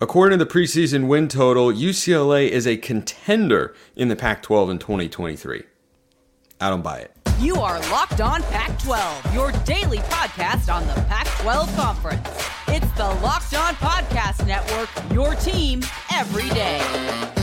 According to the preseason win total, UCLA is a contender in the Pac 12 in 2023. I don't buy it. You are Locked On Pac 12, your daily podcast on the Pac 12 Conference. It's the Locked On Podcast Network, your team every day.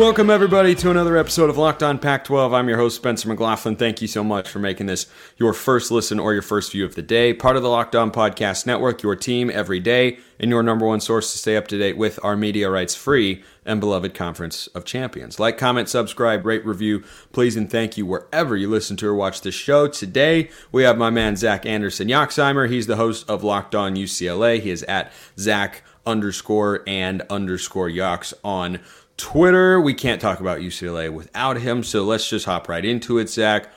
Welcome, everybody, to another episode of Locked On Pac 12. I'm your host, Spencer McLaughlin. Thank you so much for making this your first listen or your first view of the day. Part of the Locked On Podcast Network, your team every day, and your number one source to stay up to date with our media rights free and beloved Conference of Champions. Like, comment, subscribe, rate, review, please, and thank you wherever you listen to or watch this show. Today, we have my man, Zach Anderson Yoxsimer. He's the host of Locked On UCLA. He is at Zach underscore and underscore Yox on Twitter. We can't talk about UCLA without him, so let's just hop right into it, Zach.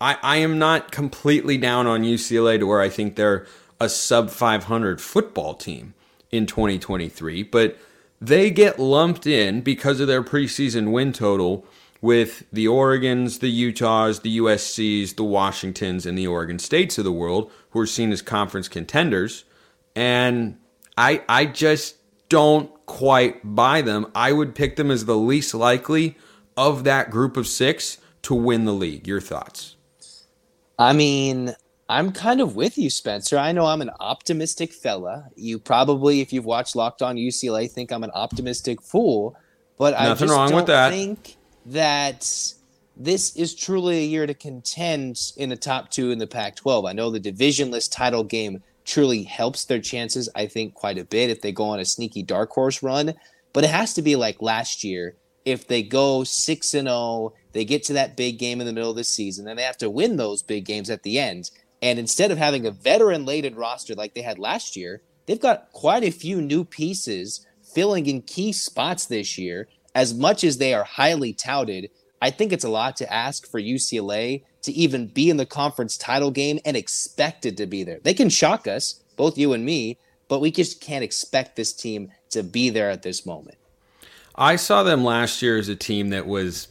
I, I am not completely down on UCLA to where I think they're a sub 500 football team in 2023, but they get lumped in because of their preseason win total with the Oregons, the Utahs, the USCs, the Washingtons, and the Oregon States of the world, who are seen as conference contenders. And I I just don't quite buy them. I would pick them as the least likely of that group of six to win the league. Your thoughts? I mean, I'm kind of with you, Spencer. I know I'm an optimistic fella. You probably, if you've watched Locked On UCLA, think I'm an optimistic fool. But Nothing I just wrong don't with that. think that this is truly a year to contend in the top two in the Pac-12. I know the divisionless title game truly helps their chances, I think, quite a bit if they go on a sneaky dark horse run. But it has to be like last year. If they go 6 and 0, they get to that big game in the middle of the season, and they have to win those big games at the end. And instead of having a veteran laden roster like they had last year, they've got quite a few new pieces filling in key spots this year. As much as they are highly touted, I think it's a lot to ask for UCLA to even be in the conference title game and expected to be there. They can shock us, both you and me, but we just can't expect this team to be there at this moment. I saw them last year as a team that was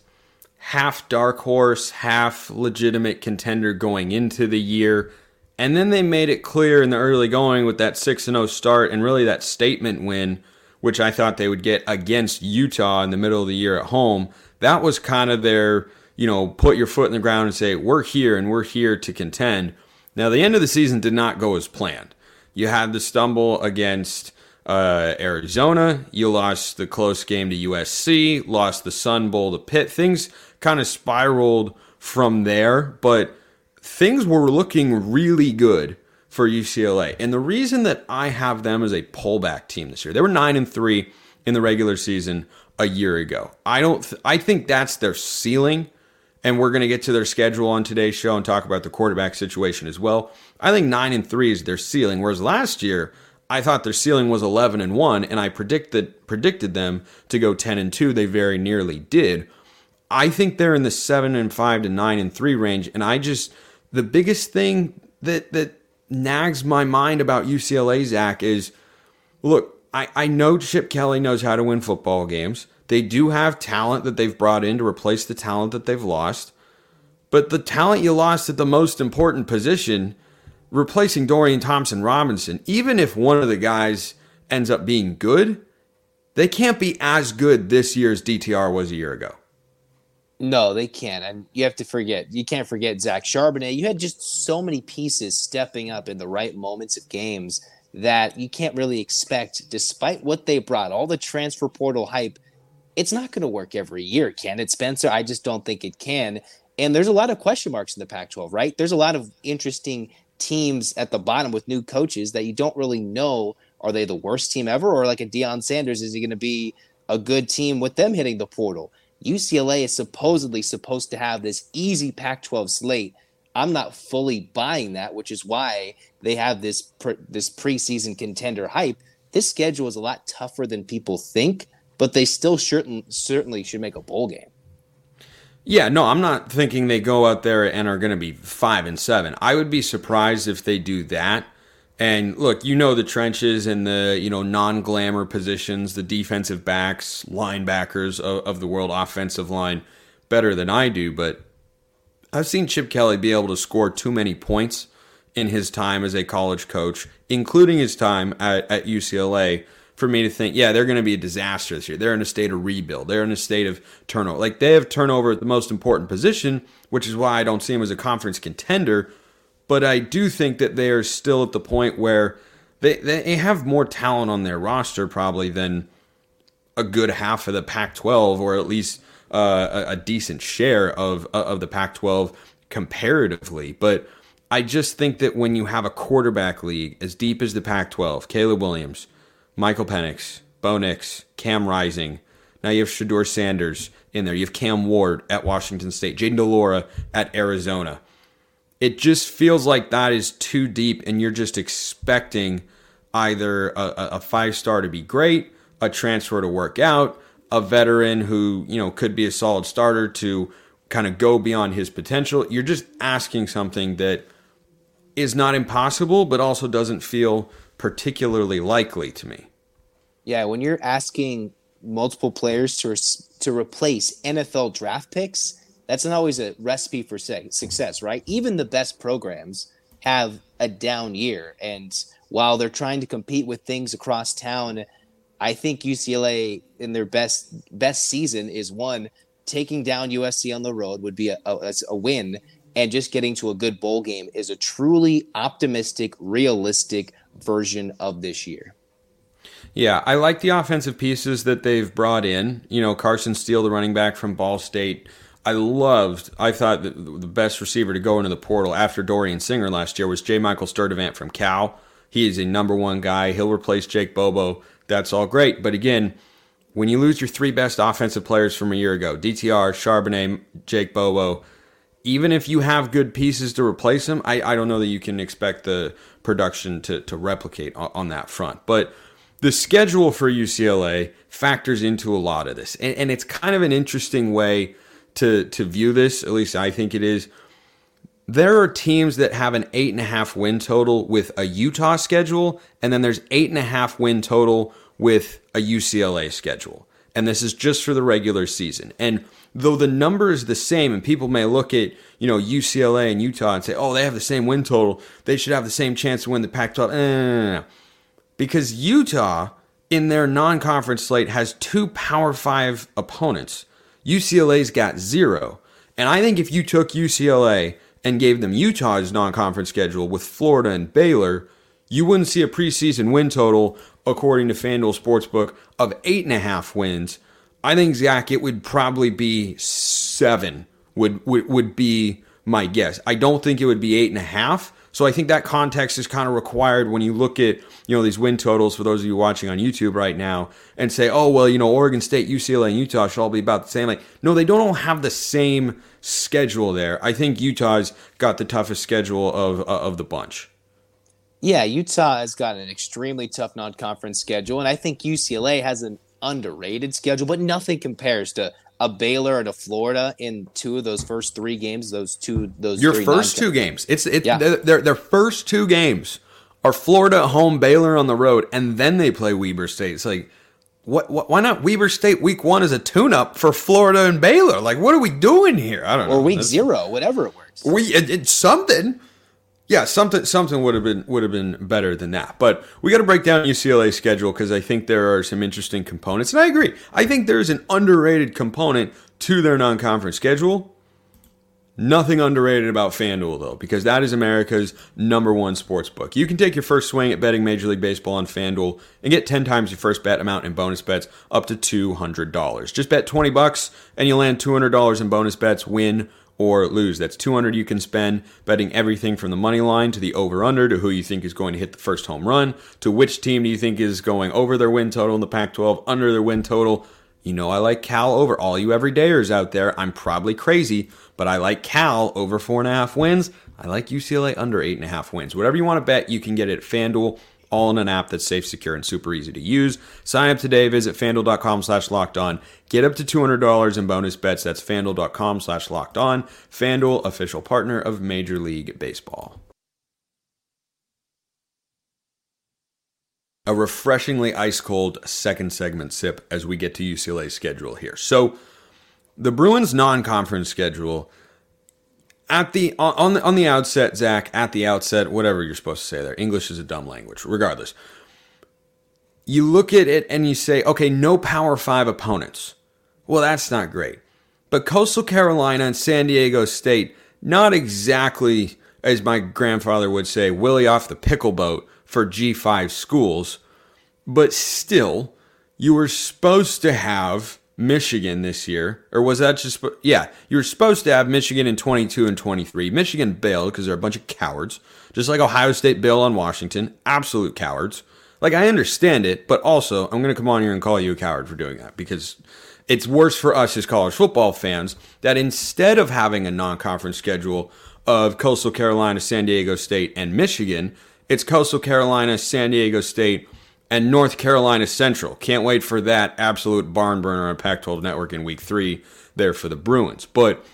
half dark horse, half legitimate contender going into the year. And then they made it clear in the early going with that 6 0 start and really that statement win, which I thought they would get against Utah in the middle of the year at home. That was kind of their you know, put your foot in the ground and say, we're here and we're here to contend. Now, the end of the season did not go as planned. You had the stumble against uh, Arizona. You lost the close game to USC, lost the Sun Bowl to Pitt. Things kind of spiraled from there, but things were looking really good for UCLA. And the reason that I have them as a pullback team this year, they were 9 and 3 in the regular season a year ago. I don't th- I think that's their ceiling and we're going to get to their schedule on today's show and talk about the quarterback situation as well. I think 9 and 3 is their ceiling whereas last year I thought their ceiling was 11 and 1 and I predicted predicted them to go 10 and 2. They very nearly did. I think they're in the 7 and 5 to 9 and 3 range and I just the biggest thing that that nags my mind about UCLA Zach is look, I, I know Chip Kelly knows how to win football games. They do have talent that they've brought in to replace the talent that they've lost. But the talent you lost at the most important position, replacing Dorian Thompson Robinson, even if one of the guys ends up being good, they can't be as good this year as DTR was a year ago. No, they can't. And you have to forget, you can't forget Zach Charbonnet. You had just so many pieces stepping up in the right moments of games that you can't really expect, despite what they brought, all the transfer portal hype it's not going to work every year, can it, Spencer? I just don't think it can. And there's a lot of question marks in the Pac 12, right? There's a lot of interesting teams at the bottom with new coaches that you don't really know are they the worst team ever or like a Deion Sanders is he going to be a good team with them hitting the portal UCLA is supposedly supposed to have this easy Pac 12 slate I'm not fully buying that which is why they have this pre- this preseason contender hype this schedule is a lot tougher than people think but they still certain, certainly should make a bowl game. Yeah, no, I'm not thinking they go out there and are going to be five and seven. I would be surprised if they do that. And look, you know the trenches and the you know non-glamour positions, the defensive backs, linebackers of, of the world, offensive line better than I do. But I've seen Chip Kelly be able to score too many points in his time as a college coach, including his time at, at UCLA, for me to think, yeah, they're going to be a disaster this year. They're in a state of rebuild. They're in a state of turnover. Like they have turnover at the most important position, which is why I don't see them as a conference contender. But I do think that they are still at the point where they, they have more talent on their roster probably than a good half of the Pac 12 or at least uh, a, a, decent share of, of the Pac 12 comparatively. But I just think that when you have a quarterback league as deep as the Pac 12, Caleb Williams, Michael Penix, Bo Nix, Cam Rising. Now you have Shedeur Sanders in there. You have Cam Ward at Washington State, Jayden de Laura at Arizona. It just feels like that is too deep, and you're just expecting either a, a five star to be great, a transfer to work out, a veteran who you know could be a solid starter to kind of go beyond his potential. You're just asking something that is not impossible, but also doesn't feel particularly likely to me. Yeah, when you're asking multiple players to to replace NFL draft picks, that's not always a recipe for success, right? Even the best programs have a down year, and while they're trying to compete with things across town, I think UCLA in their best best season is one taking down USC on the road would be a, a, a win, and just getting to a good bowl game is a truly optimistic, realistic version of this year. Yeah, I like the offensive pieces that they've brought in. You know, Carson Steele, the running back from Ball State. I loved, I thought the best receiver to go into the portal after Dorian Singer last year was J. Michael Sturdivant from Cal. He is a number one guy. He'll replace Jake Bobo. That's all great. But again, when you lose your three best offensive players from a year ago, DTR, Charbonnet, Jake Bobo, even if you have good pieces to replace them, I, I don't know that you can expect the production to, to replicate on, on that front. But the schedule for UCLA factors into a lot of this. And, and, it's kind of an interesting way to, to view this, at least I think it is. There are teams that have an eight and a half win total with a Utah schedule, and then there's eight and a half win total with a UCLA schedule. And this is just for the regular season. And though the number is the same, and people may look at you know UCLA and Utah and say, oh, they have the same win total, they should have the same chance to win the Pac-12. No, no, no, because Utah in their non-conference slate has two Power Five opponents. UCLA's got zero, and I think if you took UCLA and gave them Utah's non-conference schedule with Florida and Baylor, you wouldn't see a preseason win total, according to FanDuel Sportsbook, of eight and a half wins I think Zach, it would probably be seven. Would would would be my guess. I don't think it would be eight and a half. So I think that context is kind of required when you look at you know these win totals for those of you watching on YouTube right now and say, oh well, you know Oregon State, UCLA, and Utah should all be about the same. Like no, they don't all have the same schedule there. I think Utah's got the toughest schedule of uh, of the bunch. Yeah, Utah has got an extremely tough non-conference schedule, and I think UCLA has an underrated schedule, but nothing compares to a Baylor and a Florida in two of those first three games. Those two, those your first two games. It's it. Yeah. Their their first two games are Florida at home, Baylor on the road, and then they play Weber State. It's like. What, what, why not Weber State week one as a tune up for Florida and Baylor? Like, what are we doing here? I don't know. Or week That's, zero, whatever it works. We it, it's something. Yeah, something something would have been would have been better than that. But we got to break down UCLA schedule because I think there are some interesting components, and I agree. I think there's an underrated component to their non-conference schedule. Nothing underrated about FanDuel though, because that is America's number one sports book. You can take your first swing at betting Major League Baseball on FanDuel and get 10 times your first bet amount in bonus bets up to $200. Just bet 20 bucks and you land $200 in bonus bets, win or lose. That's 200 you can spend betting everything from the money line to the over under to who you think is going to hit the first home run to which team do you think is going over their win total in the Pac 12, under their win total. You know, I like Cal over. All you everydayers out there, I'm probably crazy, but I like Cal over four and a half wins. I like UCLA under eight and a half wins. Whatever you want to bet, you can get it at FanDuel all in an app that's safe, secure, and super easy to use. Sign up today. Visit fanduel.com slash locked on. Get up to $200 in bonus bets. That's fanduel.com slash locked on. Fanduel, official partner of Major League Baseball. a refreshingly ice cold second segment sip as we get to UCLA's schedule here. So, the Bruins non-conference schedule at the on the on the outset, Zach, at the outset, whatever you're supposed to say there. English is a dumb language, regardless. You look at it and you say, okay, no Power Five opponents. Well, that's not great. But Coastal Carolina and San Diego State, not exactly, as my grandfather would say, Willie off the pickle boat for G5 schools, but still, you were supposed to have Michigan this year, or was that just yeah? You were supposed to have Michigan in 22 and 23. Michigan bailed because they're a bunch of cowards, just like Ohio State bailed on Washington. Absolute cowards. Like I understand it, but also I'm going to come on here and call you a coward for doing that because it's worse for us as college football fans that instead of having a non-conference schedule of Coastal Carolina, San Diego State, and Michigan, it's Coastal Carolina, San Diego State, and North Carolina Central. Can't wait for that absolute barn burner on Pac 12 Network in week three there for the Bruins. But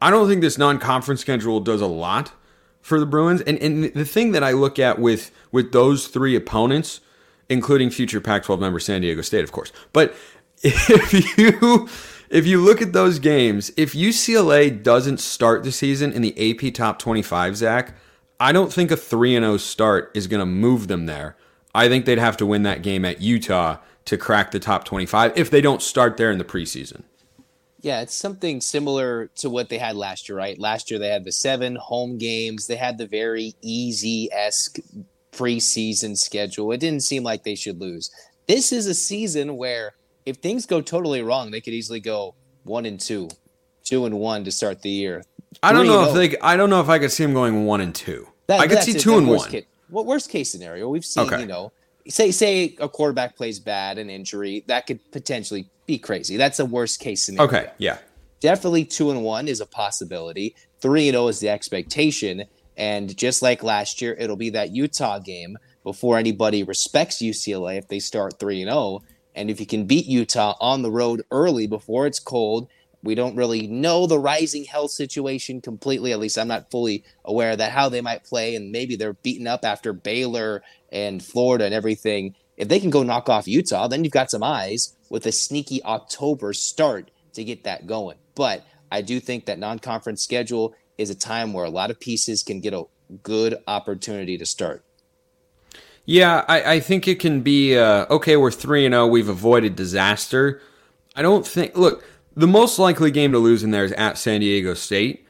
I don't think this non conference schedule does a lot for the Bruins. And, and the thing that I look at with, with those three opponents, including future Pac 12 member San Diego State, of course, but if you. If you look at those games, if UCLA doesn't start the season in the AP top 25, Zach, I don't think a 3 0 start is going to move them there. I think they'd have to win that game at Utah to crack the top 25 if they don't start there in the preseason. Yeah, it's something similar to what they had last year, right? Last year they had the seven home games. They had the very easy esque preseason schedule. It didn't seem like they should lose. This is a season where if things go totally wrong, they could easily go one and two, two and one to start the year. I don't know if oh. they. I don't know if I could see them going one and two. That, I could see two and one. Kid what worst case scenario we've seen okay. you know say say a quarterback plays bad an injury that could potentially be crazy. That's a worst case scenario. Okay yeah. Definitely two and one is a possibility. Three and zero oh is the expectation. And just like last year it'll be that utah game before anybody respects ucla if they start three and zero oh. and if you can beat utah on the road early before it's cold we don't really know the Rising health situation completely. At least I'm not fully aware that, how they might play. And maybe they're beaten up after Baylor and Florida and everything. If they can go knock off Utah, then you've got some eyes with a sneaky October start to get that going. But I do think that non conference schedule is a time where a lot of pieces can get a good opportunity to start. Yeah, I, I think it can be uh, okay. We're three and zero. Oh, we've avoided disaster. I don't think. Look, the most likely game to lose in there is at San Diego State.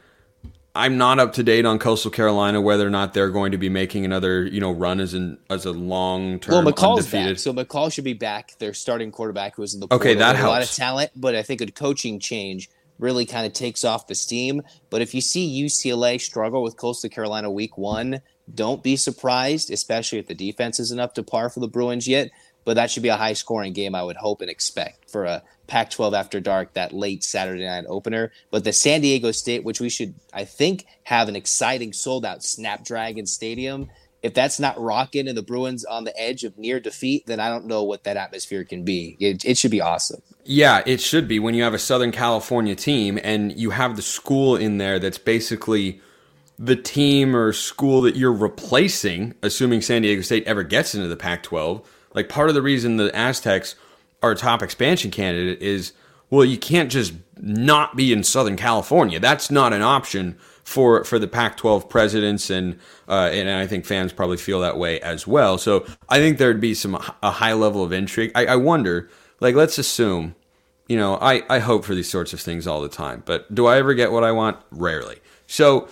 I'm not up to date on Coastal Carolina whether or not they're going to be making another you know run as an as a long term. Well, McCall's undefeated. back, so McCall should be back. Their starting quarterback who was in the okay that helps. a lot of talent, but I think a coaching change really kind of takes off the steam. But if you see UCLA struggle with Coastal Carolina week one, don't be surprised, especially if the defense isn't up to par for the Bruins yet. But that should be a high scoring game, I would hope and expect for a Pac 12 After Dark, that late Saturday night opener. But the San Diego State, which we should, I think, have an exciting sold out Snapdragon Stadium. If that's not rocking and the Bruins on the edge of near defeat, then I don't know what that atmosphere can be. It, it should be awesome. Yeah, it should be when you have a Southern California team and you have the school in there that's basically the team or school that you're replacing, assuming San Diego State ever gets into the Pac 12. Like part of the reason the Aztecs are a top expansion candidate is well, you can't just not be in Southern California. That's not an option for for the Pac-12 presidents, and uh, and I think fans probably feel that way as well. So I think there'd be some a high level of intrigue. I, I wonder, like, let's assume, you know, I I hope for these sorts of things all the time, but do I ever get what I want? Rarely. So.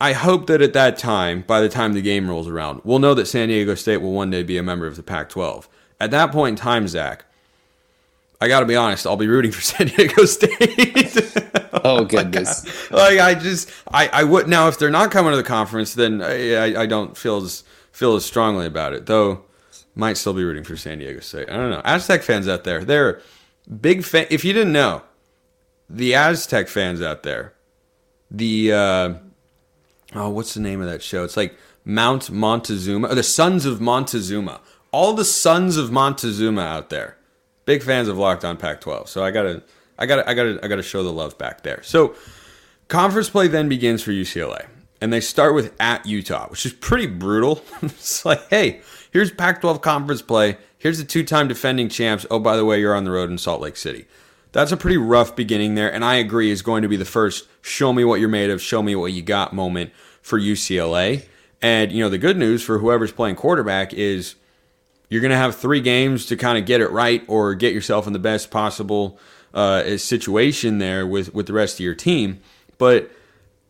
I hope that at that time, by the time the game rolls around, we'll know that San Diego State will one day be a member of the Pac 12. At that point in time, Zach, I got to be honest. I'll be rooting for San Diego State. oh goodness! like, I, like I just I I would now if they're not coming to the conference, then I, I, I don't feel as feel as strongly about it. Though, might still be rooting for San Diego State. I don't know. Aztec fans out there, they're big fan. If you didn't know, the Aztec fans out there, the uh, oh, what's the name of that show? It's like Mount Montezuma, or the Sons of Montezuma. All the Sons of Montezuma out there big fans of Locked On Pac-12. So I gotta, I gotta, I gotta, I gotta show the love back there. So conference play then begins for UCLA, and they start with at Utah, which is pretty brutal. it's like, hey, here's Pac 12 conference play. Here's the two time defending champs. Oh, by the way, you're on the road in Salt Lake City. That's a pretty rough beginning there, and I agree is going to be the first show me what you're made of, show me what you got moment for UCLA. And, you know, the good news for whoever's playing quarterback is you're going to have three games to kind of get it right or get yourself in the best possible uh, situation there with, with the rest of your team. But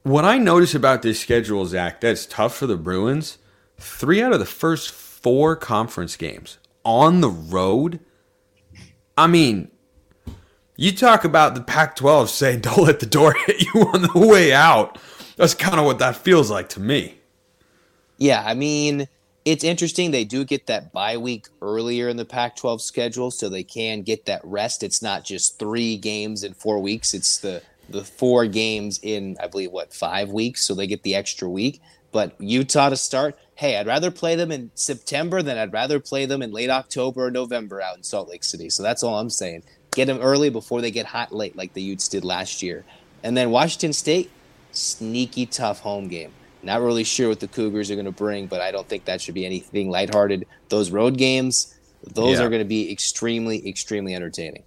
what I notice about this schedule, Zach, that's tough for the Bruins. Three out of the first four conference games on the road. I mean, you talk about the Pac 12 saying, don't let the door hit you on the way out. That's kind of what that feels like to me. Yeah, I mean, it's interesting. They do get that bye week earlier in the Pac 12 schedule, so they can get that rest. It's not just three games in four weeks, it's the, the four games in, I believe, what, five weeks, so they get the extra week. But Utah to start, hey, I'd rather play them in September than I'd rather play them in late October or November out in Salt Lake City. So that's all I'm saying. Get them early before they get hot late, like the Utes did last year. And then Washington State, sneaky tough home game. Not really sure what the Cougars are going to bring, but I don't think that should be anything lighthearted. Those road games, those yeah. are going to be extremely, extremely entertaining.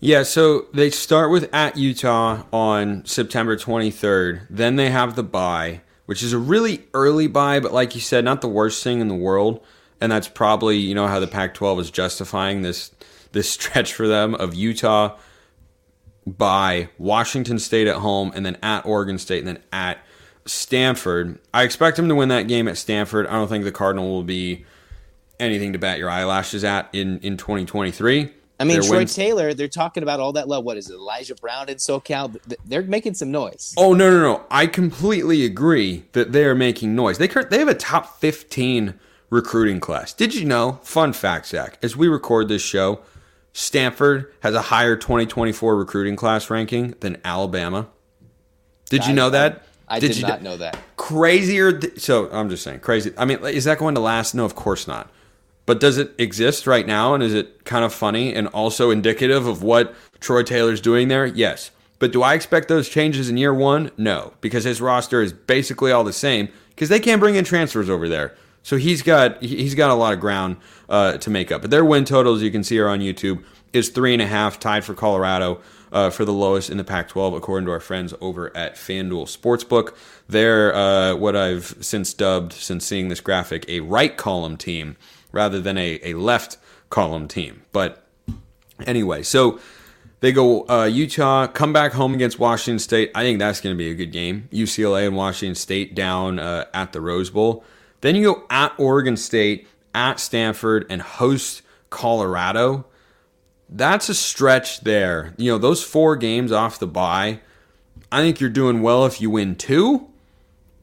Yeah, so they start with at Utah on September 23rd. Then they have the bye, which is a really early bye, but like you said, not the worst thing in the world. And that's probably, you know, how the Pac 12 is justifying this this stretch for them of Utah by Washington State at home and then at Oregon State and then at Stanford. I expect them to win that game at Stanford. I don't think the Cardinal will be anything to bat your eyelashes at in, in 2023. I mean, Troy wins- Taylor, they're talking about all that love. What is it, Elijah Brown in SoCal? They're making some noise. Oh, no, no, no. I completely agree that they are making noise. They, they have a top 15 recruiting class. Did you know? Fun fact, Zach, as we record this show, Stanford has a higher 2024 recruiting class ranking than Alabama. Did I, you know that? I, I did, did not know that. Crazier. Th- so I'm just saying, crazy. I mean, is that going to last? No, of course not. But does it exist right now? And is it kind of funny and also indicative of what Troy Taylor's doing there? Yes. But do I expect those changes in year one? No, because his roster is basically all the same because they can't bring in transfers over there. So he's got he's got a lot of ground uh, to make up. But their win totals, you can see, are on YouTube. Is three and a half, tied for Colorado uh, for the lowest in the Pac-12, according to our friends over at FanDuel Sportsbook. They're uh, what I've since dubbed, since seeing this graphic, a right column team rather than a, a left column team. But anyway, so they go uh, Utah, come back home against Washington State. I think that's going to be a good game. UCLA and Washington State down uh, at the Rose Bowl. Then you go at Oregon State, at Stanford, and host Colorado. That's a stretch there. You know, those four games off the bye, I think you're doing well if you win two.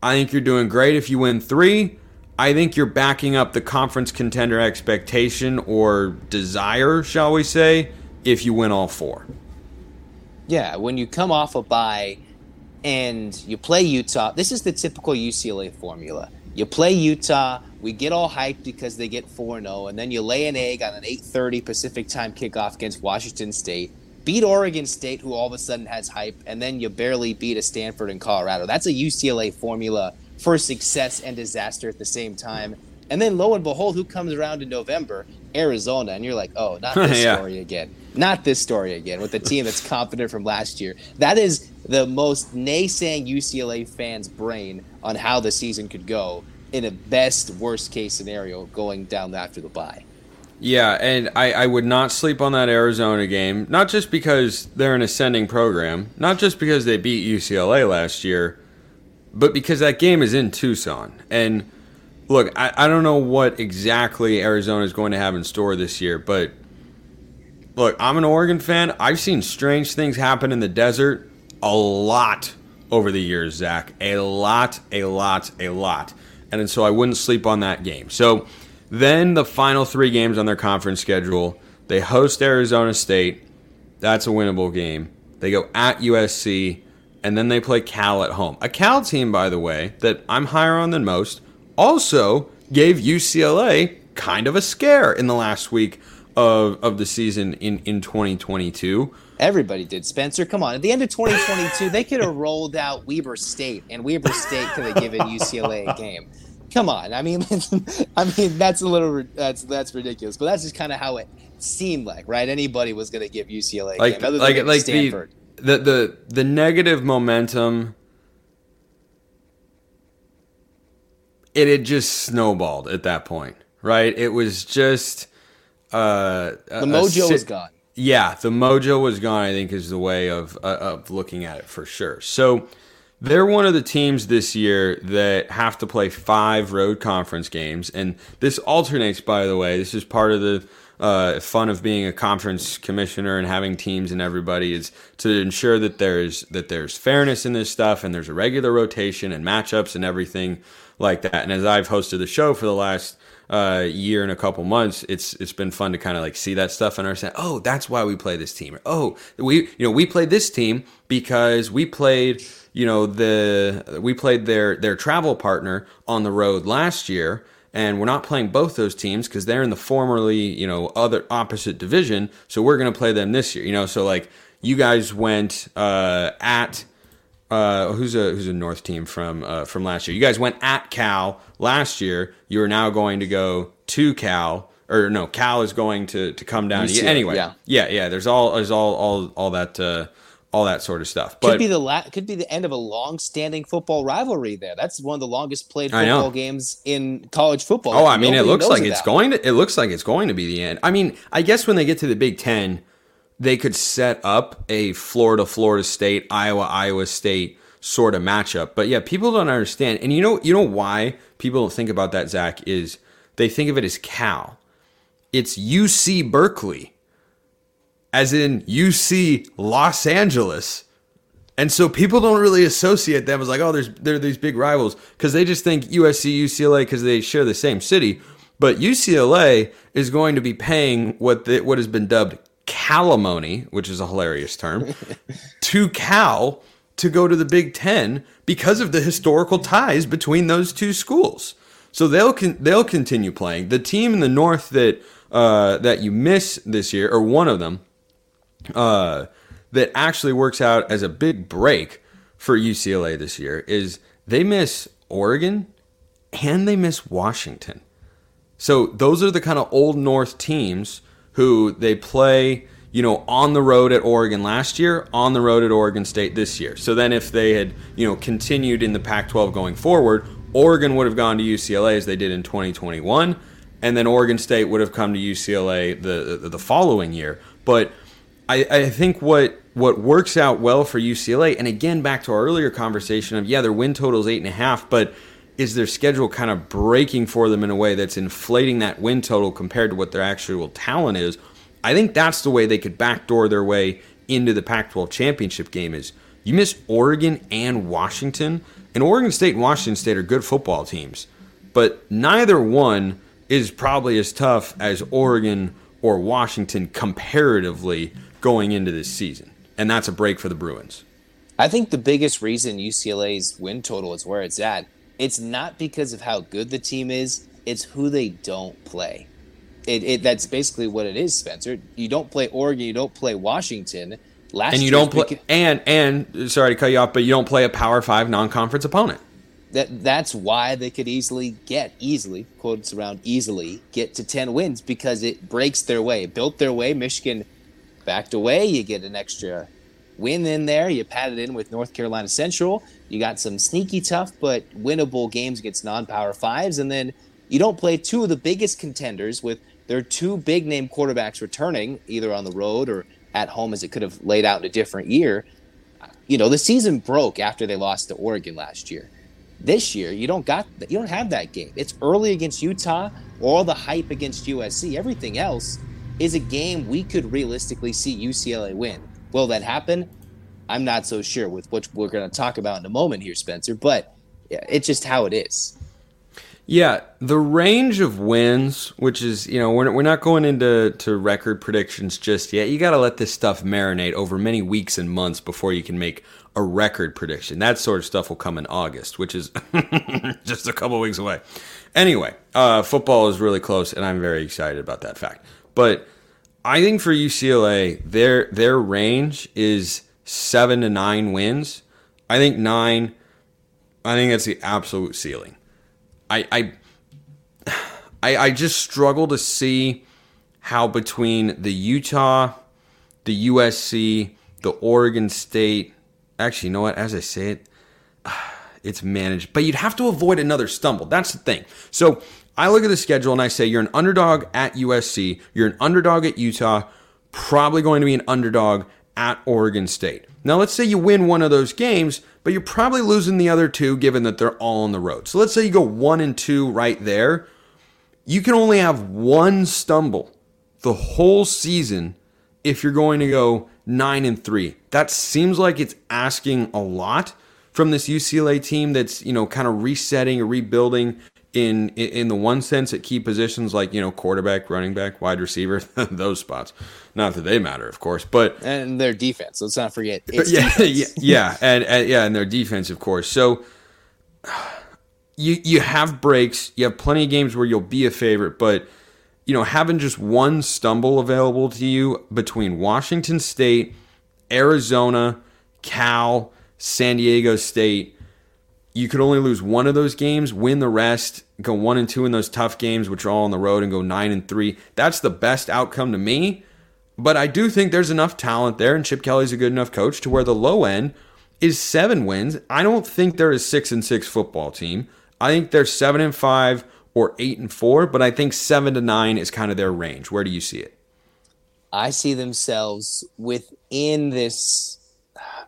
I think you're doing great if you win three. I think you're backing up the conference contender expectation or desire, shall we say, if you win all four. Yeah, when you come off a bye and you play Utah, this is the typical UCLA formula. You play Utah. We get all hyped because they get 4 0, and then you lay an egg on an 8:30 Pacific time kickoff against Washington State. Beat Oregon State, who all of a sudden has hype, and then you barely beat a Stanford and Colorado. That's a UCLA formula for success and disaster at the same time. And then lo and behold, who comes around in November? Arizona, and you're like, oh, not this yeah. story again. Not this story again with the team that's confident from last year. That is the most naysaying UCLA fans' brain on how the season could go in a best worst case scenario going down after the bye. Yeah, and I, I would not sleep on that Arizona game, not just because they're an ascending program, not just because they beat UCLA last year, but because that game is in Tucson. And look, I, I don't know what exactly Arizona is going to have in store this year, but look, I'm an Oregon fan. I've seen strange things happen in the desert a lot over the years, Zach. A lot, a lot, a lot. And so I wouldn't sleep on that game. So then the final three games on their conference schedule they host Arizona State. That's a winnable game. They go at USC, and then they play Cal at home. A Cal team, by the way, that I'm higher on than most, also gave UCLA kind of a scare in the last week of, of the season in, in 2022. Everybody did. Spencer, come on. At the end of 2022, they could have rolled out Weber State, and Weber State could have given UCLA a game. come on. I mean, I mean that's a little that's that's ridiculous, but that's just kind of how it seemed like, right? Anybody was going to give UCLA like game, like like Stanford. the the the the negative momentum. It had just snowballed at that point, right? It was just uh, the mojo was gone. Yeah, the mojo was gone. I think is the way of uh, of looking at it for sure. So they're one of the teams this year that have to play five road conference games, and this alternates. By the way, this is part of the uh, fun of being a conference commissioner and having teams and everybody is to ensure that there's that there's fairness in this stuff and there's a regular rotation and matchups and everything like that. And as I've hosted the show for the last uh, year and a couple months, it's it's been fun to kind of like see that stuff and understand. Oh, that's why we play this team. Oh, we you know we played this team because we played you know the we played their their travel partner on the road last year and we're not playing both those teams because they're in the formerly you know other opposite division so we're going to play them this year you know so like you guys went uh, at uh, who's a who's a North team from uh, from last year? You guys went at Cal last year. You are now going to go to Cal, or no? Cal is going to to come down. to. Anyway, yeah, yeah, yeah. There's all there's all all all that uh, all that sort of stuff. But, could be the la- could be the end of a long-standing football rivalry. There, that's one of the longest played football games in college football. Oh, I mean, it looks like it's going to. It looks like it's going to be the end. I mean, I guess when they get to the Big Ten, they could set up a Florida, Florida State, Iowa, Iowa State sort of matchup. But yeah, people don't understand, and you know, you know why people don't think about that. Zach is they think of it as Cal. It's UC Berkeley as in UC Los Angeles. And so people don't really associate them as like, oh, there's there are these big rivals because they just think USC, UCLA because they share the same city. But UCLA is going to be paying what the, what has been dubbed calimony, which is a hilarious term, to Cal to go to the Big Ten because of the historical ties between those two schools. So they'll con- they'll continue playing. The team in the North that uh, that you miss this year, or one of them, uh, that actually works out as a big break for UCLA this year is they miss Oregon and they miss Washington. So those are the kind of old North teams who they play, you know, on the road at Oregon last year, on the road at Oregon State this year. So then if they had, you know, continued in the Pac-12 going forward, Oregon would have gone to UCLA as they did in 2021, and then Oregon State would have come to UCLA the the, the following year. But I, I think what what works out well for UCLA, and again back to our earlier conversation of yeah, their win total is eight and a half, but is their schedule kind of breaking for them in a way that's inflating that win total compared to what their actual talent is? I think that's the way they could backdoor their way into the Pac-12 championship game. Is you miss Oregon and Washington, and Oregon State and Washington State are good football teams, but neither one is probably as tough as Oregon or Washington comparatively going into this season, and that's a break for the Bruins. I think the biggest reason UCLA's win total is where it's at. It's not because of how good the team is; it's who they don't play. It, it that's basically what it is, Spencer. You don't play Oregon, you don't play Washington. Last and you don't play and and sorry to cut you off, but you don't play a Power Five non-conference opponent. That that's why they could easily get easily quotes around easily get to ten wins because it breaks their way, built their way. Michigan backed away. You get an extra win in there. You pad it in with North Carolina Central. You got some sneaky tough but winnable games against non-power fives, and then you don't play two of the biggest contenders with their two big name quarterbacks returning either on the road or at home as it could have laid out in a different year. You know, the season broke after they lost to Oregon last year. This year, you don't got you don't have that game. It's early against Utah, all the hype against USC. Everything else is a game we could realistically see UCLA win. Will that happen? I'm not so sure with what we're going to talk about in a moment here, Spencer, but it's just how it is. Yeah, the range of wins, which is, you know, we're, we're not going into to record predictions just yet. You got to let this stuff marinate over many weeks and months before you can make a record prediction. That sort of stuff will come in August, which is just a couple weeks away. Anyway, uh, football is really close, and I'm very excited about that fact. But I think for UCLA, their their range is seven to nine wins. I think nine. I think that's the absolute ceiling. I, I, I, just struggle to see how between the Utah, the USC, the Oregon State, actually, you know what? As I say it, it's managed, but you'd have to avoid another stumble. That's the thing. So I look at the schedule and I say, you're an underdog at USC, you're an underdog at Utah, probably going to be an underdog at Oregon State. Now, let's say you win one of those games, but you're probably losing the other two given that they're all on the road. So let's say you go one and two right there. You can only have one stumble the whole season if you're going to go nine and three. That seems like it's asking a lot from this UCLA team that's, you know, kind of resetting or rebuilding in in the one sense at key positions like you know quarterback, running back, wide receiver, those spots. Not that they matter, of course, but and their defense. Let's not forget. yeah, yeah, yeah, and, and yeah, and their defense, of course. So you you have breaks. You have plenty of games where you'll be a favorite, but you know having just one stumble available to you between Washington State, Arizona, Cal, San Diego State you could only lose one of those games, win the rest, go one and two in those tough games, which are all on the road, and go nine and three. That's the best outcome to me. But I do think there's enough talent there, and Chip Kelly's a good enough coach to where the low end is seven wins. I don't think they're a six and six football team. I think they're seven and five or eight and four, but I think seven to nine is kind of their range. Where do you see it? I see themselves within this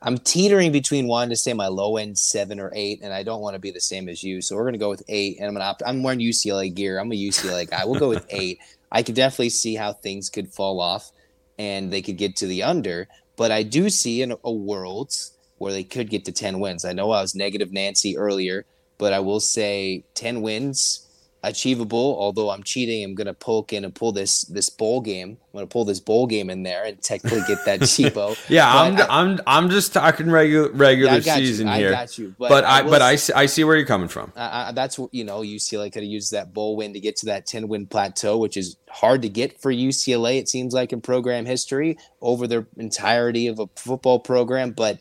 I'm teetering between wanting to say my low end seven or eight, and I don't want to be the same as you. So we're gonna go with eight, and I'm gonna opt. I'm wearing UCLA gear. I'm a UCLA guy. We'll go with eight. I could definitely see how things could fall off, and they could get to the under. But I do see in a world where they could get to ten wins. I know I was negative Nancy earlier, but I will say ten wins achievable. Although I'm cheating, I'm gonna poke in and pull this this bowl game. I'm gonna pull this bowl game in there and technically get that cheapo. yeah, I'm I, I'm I'm just talking regular regular yeah, season you. here. I got you, but, but I, I but I see, I see where you're coming from. Uh, that's you know UCLA could have used that bowl win to get to that 10 win plateau, which is hard to get for UCLA. It seems like in program history over their entirety of a football program, but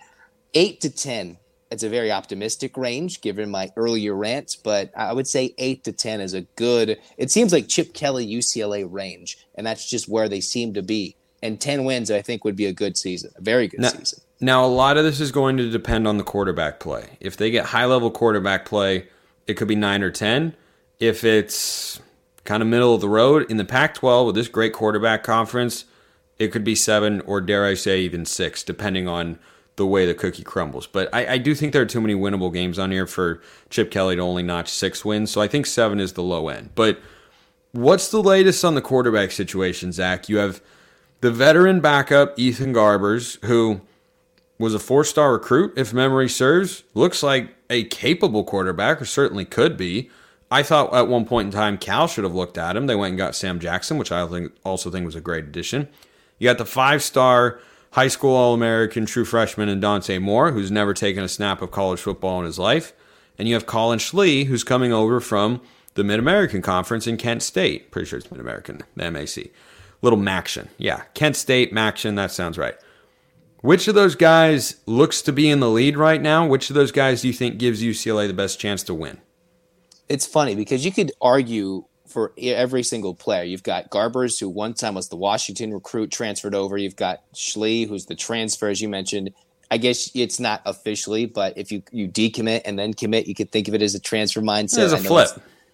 eight to ten it's a very optimistic range given my earlier rant, but I would say eight to 10 is a good, it seems like Chip Kelly UCLA range, and that's just where they seem to be. And 10 wins, I think, would be a good season, a very good now, season. Now, a lot of this is going to depend on the quarterback play. If they get high level quarterback play, it could be nine or 10. If it's kind of middle of the road in the Pac 12 with this great quarterback conference, it could be seven or, dare I say, even six, depending on the way the cookie crumbles. But I, I, do think there are too many winnable games on here for Chip Kelly to only notch six wins. So I think seven is the low end. But what's the latest on the quarterback situation, Zach? You have the veteran backup, Ethan Garbers, who was a four star recruit, if memory serves. Looks like a capable quarterback, or certainly could be. I thought at one point in time Cal should have looked at him. They went and got Sam Jackson, which I think also think was a great addition. You got the five star high school All American true freshman and Dante Moore, who's never taken a snap of college football in his life. And you have Collin Schlee, who's coming over from the Mid American Conference in Kent State. Pretty sure it's Mid American, MAC. Little Maction. Yeah, Kent State, Maction, that sounds right. Which of those guys looks to be in the lead right now? Which of those guys do you think gives UCLA the best chance to win? It's funny because you could argue for every single player. You've got Garbers, who one time was the Washington recruit, transferred over. You've got Schlee, who's the transfer, as you mentioned. I guess it's not officially, but if you you decommit and then commit, you could think of it as a transfer mindset. It's a flip.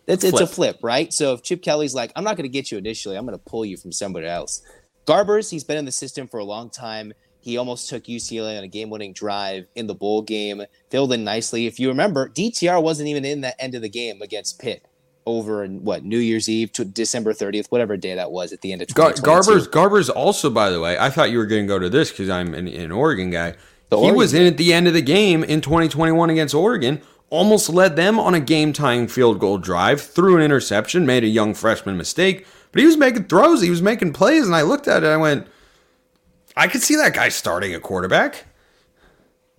It's, it's, flip. it's a flip, right? So if Chip Kelly's like, I'm not going to get you initially, I'm going to pull you from somebody else. Garbers, he's been in the system for a long time. He almost took UCLA on a game-winning drive in the bowl game, filled in nicely. If you remember, DTR wasn't even in that end of the game against Pitt over what New Year's Eve to December 30th, whatever day that was at the end of Gar- Garber's Garber's also, by the way, I thought you were going to go to this because I'm an, an, Oregon guy. The he Oregon was in at the end of the game in 2021 against Oregon, almost led them on a game tying field goal drive, threw an interception, made a young freshman mistake, but he was making throws, he was making plays, and I looked at it, I went, I could see that guy starting a quarterback.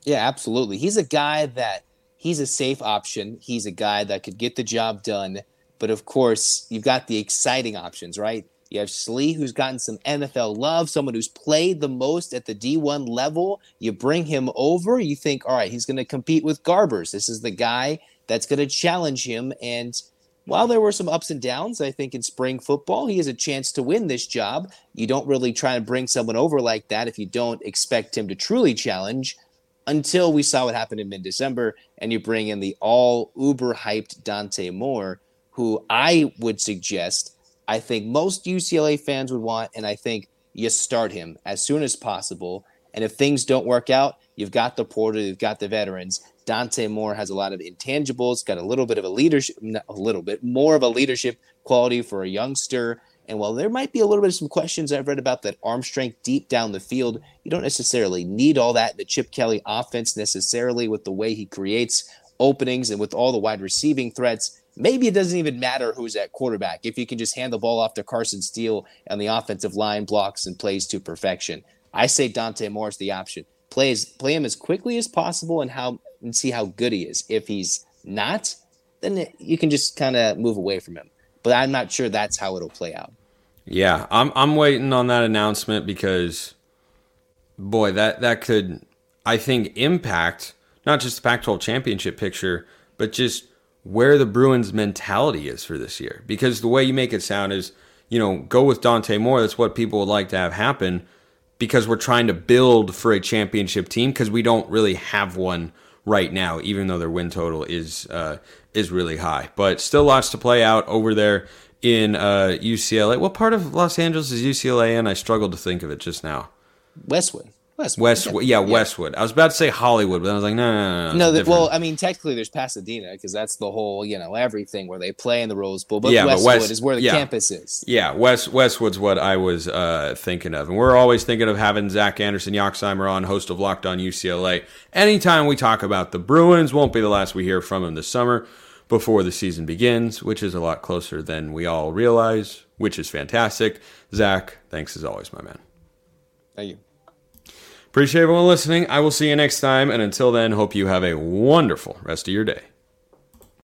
Yeah, absolutely. He's a guy that he's a safe option. He's a guy that could get the job done but of course, you've got the exciting options, right? You have Schlee, who's gotten some NFL love, someone who's played the most at the D1 level. You bring him over, you think, all right, he's going to compete with Garbers. This is the guy that's going to challenge him. And while there were some ups and downs, I think in spring football, he has a chance to win this job. You don't really try to bring someone over like that if you don't expect him to truly challenge until we saw what happened in mid December and you bring in the all uber hyped Dante Moore, who I would suggest, I think most UCLA fans would want, and I think you start him as soon as possible. And if things don't work out, you've got the porter, you've got the veterans. Dante Moore has a lot of intangibles, got a little bit of a leadership, a little bit more of a leadership quality for a youngster. And while there might be a little bit of some questions I've read about that arm strength deep down the field, you don't necessarily need all that in the Chip Kelly offense necessarily with the way he creates openings and with all the wide receiving threats. Maybe it doesn't even matter who's at quarterback if you can just hand the ball off to Carson Steele and the offensive line blocks and plays to perfection. I say Dante Moore is the option. Plays play him as quickly as possible and how and see how good he is. If he's not, then you can just kind of move away from him. But I'm not sure that's how it'll play out. Yeah, I'm I'm waiting on that announcement because boy, that that could I think impact not just the Pac-12 championship picture, but just where the Bruins mentality is for this year. Because the way you make it sound is, you know, go with Dante Moore. That's what people would like to have happen because we're trying to build for a championship team because we don't really have one right now, even though their win total is uh, is really high. But still lots to play out over there in uh, UCLA. What part of Los Angeles is UCLA in? I struggled to think of it just now. Westwood. Westwood. Westwood. Yeah, yeah, Westwood. I was about to say Hollywood, but I was like, no, no, no. No, no well, I mean, technically, there's Pasadena because that's the whole, you know, everything where they play in the Rose Bowl. But yeah, Westwood but West, is where the yeah. campus is. Yeah, West Westwood's what I was uh, thinking of, and we're always thinking of having Zach Anderson Yoxsimer on, host of Locked On UCLA. Anytime we talk about the Bruins, won't be the last we hear from him this summer before the season begins, which is a lot closer than we all realize, which is fantastic. Zach, thanks as always, my man. Thank you. Appreciate everyone listening. I will see you next time. And until then, hope you have a wonderful rest of your day.